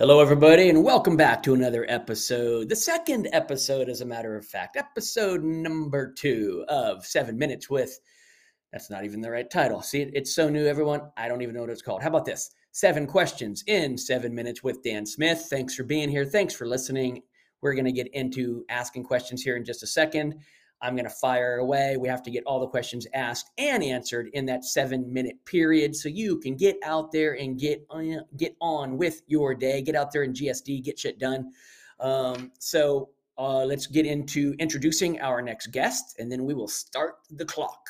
Hello, everybody, and welcome back to another episode. The second episode, as a matter of fact, episode number two of Seven Minutes with. That's not even the right title. See, it's so new, everyone. I don't even know what it's called. How about this? Seven questions in seven minutes with Dan Smith. Thanks for being here. Thanks for listening. We're going to get into asking questions here in just a second. I'm going to fire away. We have to get all the questions asked and answered in that seven minute period so you can get out there and get on, get on with your day. Get out there in GSD, get shit done. Um, so uh, let's get into introducing our next guest and then we will start the clock.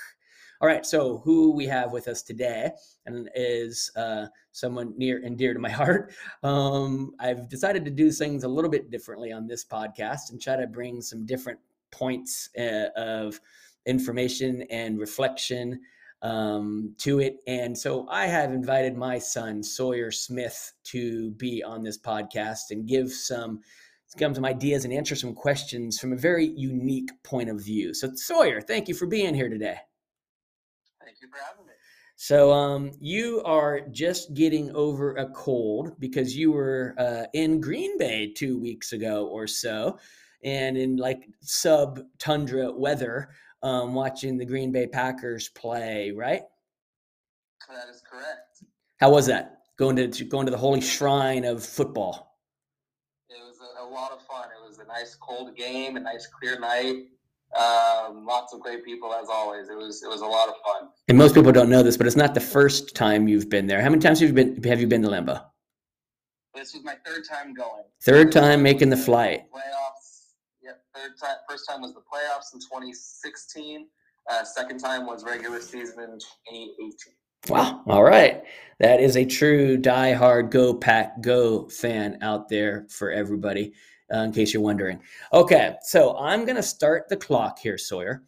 All right, so who we have with us today and is uh, someone near and dear to my heart. Um, I've decided to do things a little bit differently on this podcast and try to bring some different points uh, of information and reflection um, to it. And so I have invited my son, Sawyer Smith, to be on this podcast and give some give some ideas and answer some questions from a very unique point of view. So Sawyer, thank you for being here today. Thank you for having me. So um, you are just getting over a cold because you were uh, in Green Bay two weeks ago or so and in like sub tundra weather, um, watching the Green Bay Packers play, right? That is correct. How was that? Going to going to the holy shrine of football. It was a, a lot of fun. It was a nice cold game, a nice clear night. Um, lots of great people as always. It was it was a lot of fun. And most people don't know this, but it's not the first time you've been there. How many times have you been have you been to Lambeau? This was my third time going. Third time making the flight. Playoffs Third time, first time was the playoffs in 2016. Uh, second time was regular season in 2018. Wow. All right. That is a true die-hard Go Pack Go fan out there for everybody, uh, in case you're wondering. Okay. So I'm going to start the clock here, Sawyer.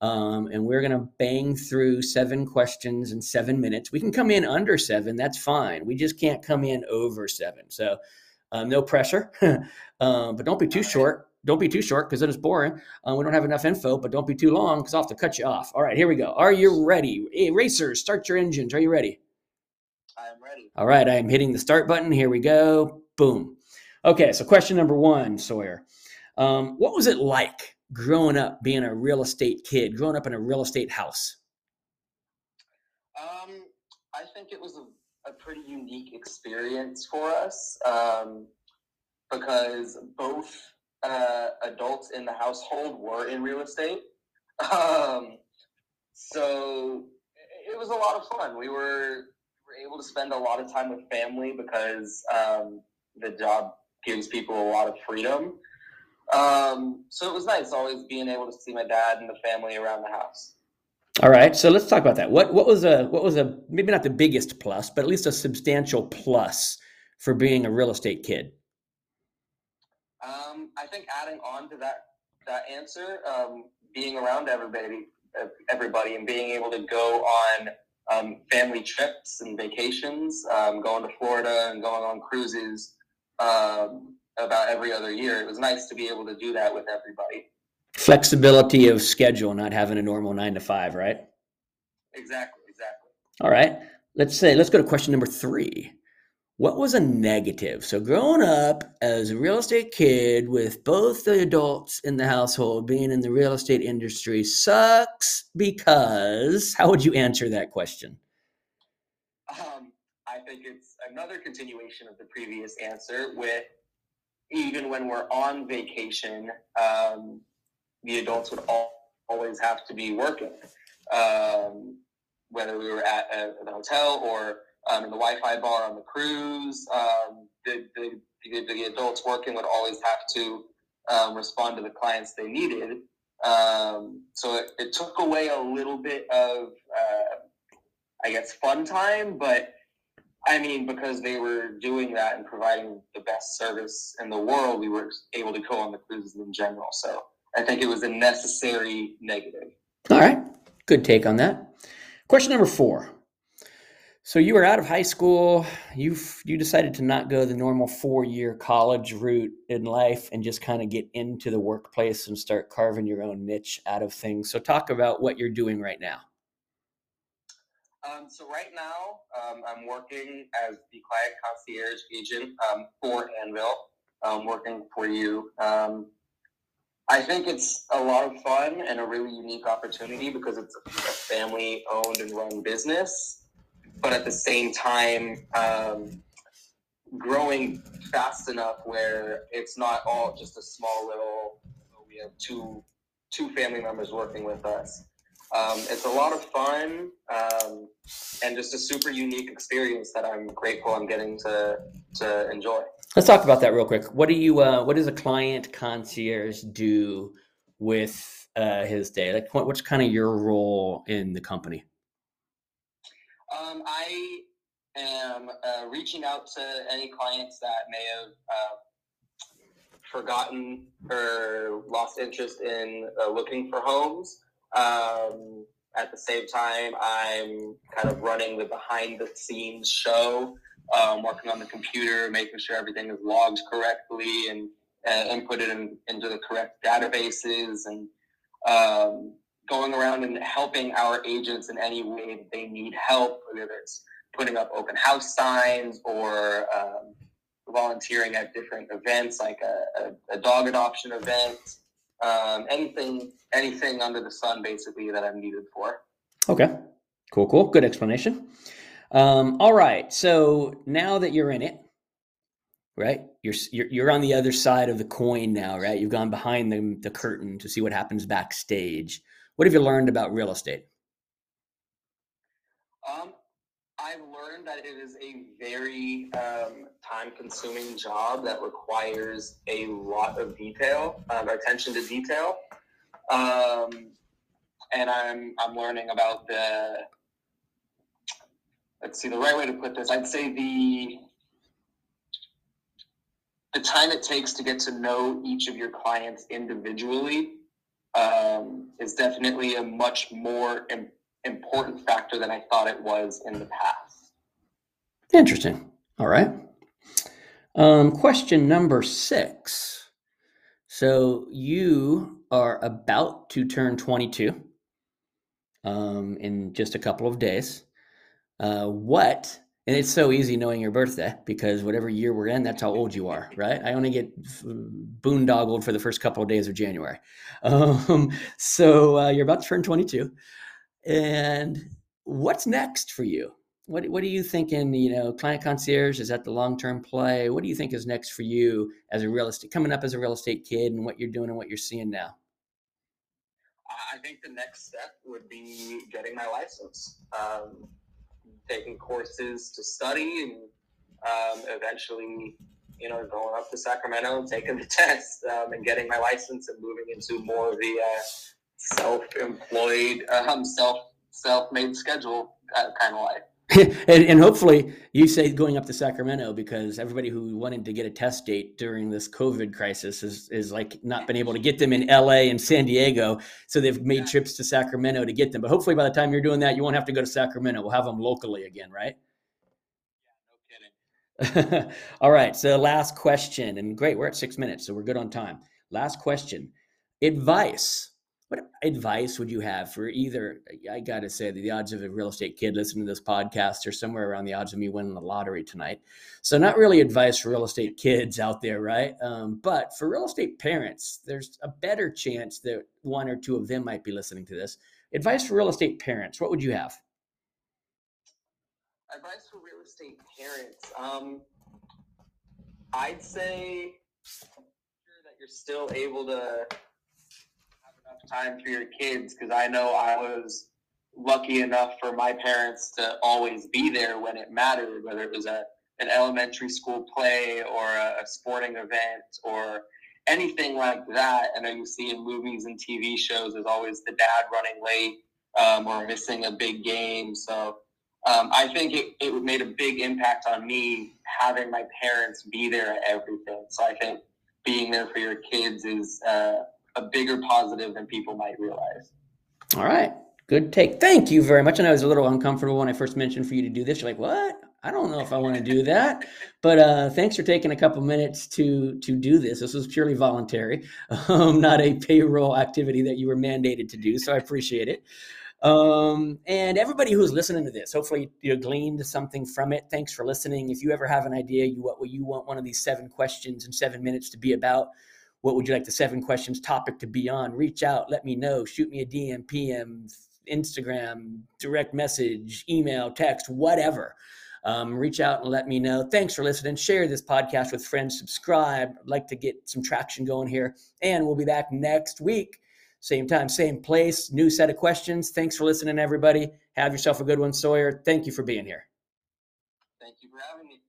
Um, and we're going to bang through seven questions in seven minutes. We can come in under seven. That's fine. We just can't come in over seven. So um, no pressure, um, but don't be too short don't be too short because then it is boring. Uh, we don't have enough info, but don't be too long because I'll have to cut you off. All right, here we go. Are you ready? Hey, racers, start your engines. Are you ready? I am ready. All right, I am hitting the start button. Here we go. Boom. Okay, so question number one, Sawyer. Um, what was it like growing up being a real estate kid, growing up in a real estate house? Um, I think it was a, a pretty unique experience for us um, because both uh, adults in the household were in real estate. Um, so it was a lot of fun. We were, were able to spend a lot of time with family because um, the job gives people a lot of freedom. Um, so it was nice always being able to see my dad and the family around the house. All right, so let's talk about that. What what was a what was a maybe not the biggest plus, but at least a substantial plus for being a real estate kid? Um, I think adding on to that that answer, um, being around everybody, everybody, and being able to go on um, family trips and vacations, um, going to Florida and going on cruises um, about every other year. It was nice to be able to do that with everybody. Flexibility of schedule, not having a normal nine to five, right? Exactly, exactly. All right. Let's say, let's go to question number three what was a negative? So, growing up as a real estate kid with both the adults in the household being in the real estate industry sucks because how would you answer that question? Um, I think it's another continuation of the previous answer with even when we're on vacation, um, the adults would all, always have to be working, um, whether we were at a, hotel or um, in the Wi-Fi bar on the cruise. Um, the, the, the, adults working would always have to um, respond to the clients they needed. Um, so it, it, took away a little bit of, uh, I guess, fun time, but I mean, because they were doing that and providing the best service in the world, we were able to go on the cruises in general. So I think it was a necessary negative. All right. Good take on that. Question number four so you were out of high school. You you decided to not go the normal four year college route in life and just kind of get into the workplace and start carving your own niche out of things. So talk about what you're doing right now. Um, so right now, um, I'm working as the client concierge agent um, for Anvil. I'm working for you. Um, I think it's a lot of fun and a really unique opportunity because it's a family owned and run business, but at the same time, um, growing fast enough where it's not all just a small little. We have two two family members working with us. Um, it's a lot of fun um, and just a super unique experience that I'm grateful I'm getting to to enjoy. Let's talk about that real quick. What do you? Uh, what does a client concierge do with uh, his day? Like, what, what's kind of your role in the company? Um, I am uh, reaching out to any clients that may have uh, forgotten or lost interest in uh, looking for homes. Um, at the same time, I'm kind of running the behind the scenes show um, working on the computer, making sure everything is logged correctly and uh, inputted in, into the correct databases and um, going around and helping our agents in any way that they need help, whether it's putting up open house signs or um, volunteering at different events like a, a, a dog adoption event, um, anything, anything under the sun basically that I'm needed for. Okay, cool, cool, good explanation. Um, all right. So now that you're in it, right? You're, you're you're on the other side of the coin now, right? You've gone behind the the curtain to see what happens backstage. What have you learned about real estate? Um, I've learned that it is a very um, time-consuming job that requires a lot of detail, um, attention to detail, um, and I'm I'm learning about the let's see the right way to put this i'd say the the time it takes to get to know each of your clients individually um, is definitely a much more Im- important factor than i thought it was in the past. Interesting. All right. Um, question number six. So you are about to turn 22 um, in just a couple of days. Uh, what and it's so easy knowing your birthday because whatever year we're in, that's how old you are, right? I only get boondoggled for the first couple of days of January. Um, so uh, you're about to turn 22. And what's next for you? What, what are you thinking? You know, client concierge, is that the long term play? What do you think is next for you as a real estate, coming up as a real estate kid and what you're doing and what you're seeing now? I think the next step would be getting my license. Um, taking courses to study and um, eventually, you know, going up to Sacramento and taking the test um, and getting my license and moving into more of the uh, self-employed, um, self self-made schedule uh, kind of life. and, and, hopefully you say going up to Sacramento because everybody who wanted to get a test date during this COVID crisis is, is like not been able to get them in LA and San Diego. So they've made trips to Sacramento to get them. But hopefully by the time you're doing that, you won't have to go to Sacramento. We'll have them locally again, right? No kidding. All right. So last question and great. We're at six minutes. So we're good on time. Last question advice what advice would you have for either i gotta say the odds of a real estate kid listening to this podcast are somewhere around the odds of me winning the lottery tonight. So not really advice for real estate kids out there right? Um, but for real estate parents there's a better chance that one or two of them might be listening to this. Advice for real estate parents what would you have? Advice for real estate parents um, i'd say that you're still able to time for your kids because I know I was lucky enough for my parents to always be there when it mattered, whether it was a an elementary school play or a, a sporting event or anything like that. I know you see in movies and TV shows, there's always the dad running late um, or missing a big game. So um, I think it, it made a big impact on me having my parents be there at everything. So I think being there for your kids is uh, a bigger positive than people might realize. All right. Good take. Thank you very much. And I was a little uncomfortable when I first mentioned for you to do this. You're like, what? I don't know if I want to do that. But uh, thanks for taking a couple minutes to to do this. This was purely voluntary, um, not a payroll activity that you were mandated to do. So I appreciate it. Um, and everybody who's listening to this, hopefully you gleaned something from it. Thanks for listening. If you ever have an idea, you what you want one of these seven questions in seven minutes to be about, what would you like the seven questions topic to be on? Reach out, let me know, shoot me a DM, PM, Instagram, direct message, email, text, whatever. Um, reach out and let me know. Thanks for listening. Share this podcast with friends. Subscribe. I'd like to get some traction going here. And we'll be back next week same time, same place, new set of questions. Thanks for listening, everybody. Have yourself a good one, Sawyer. Thank you for being here. Thank you for having me.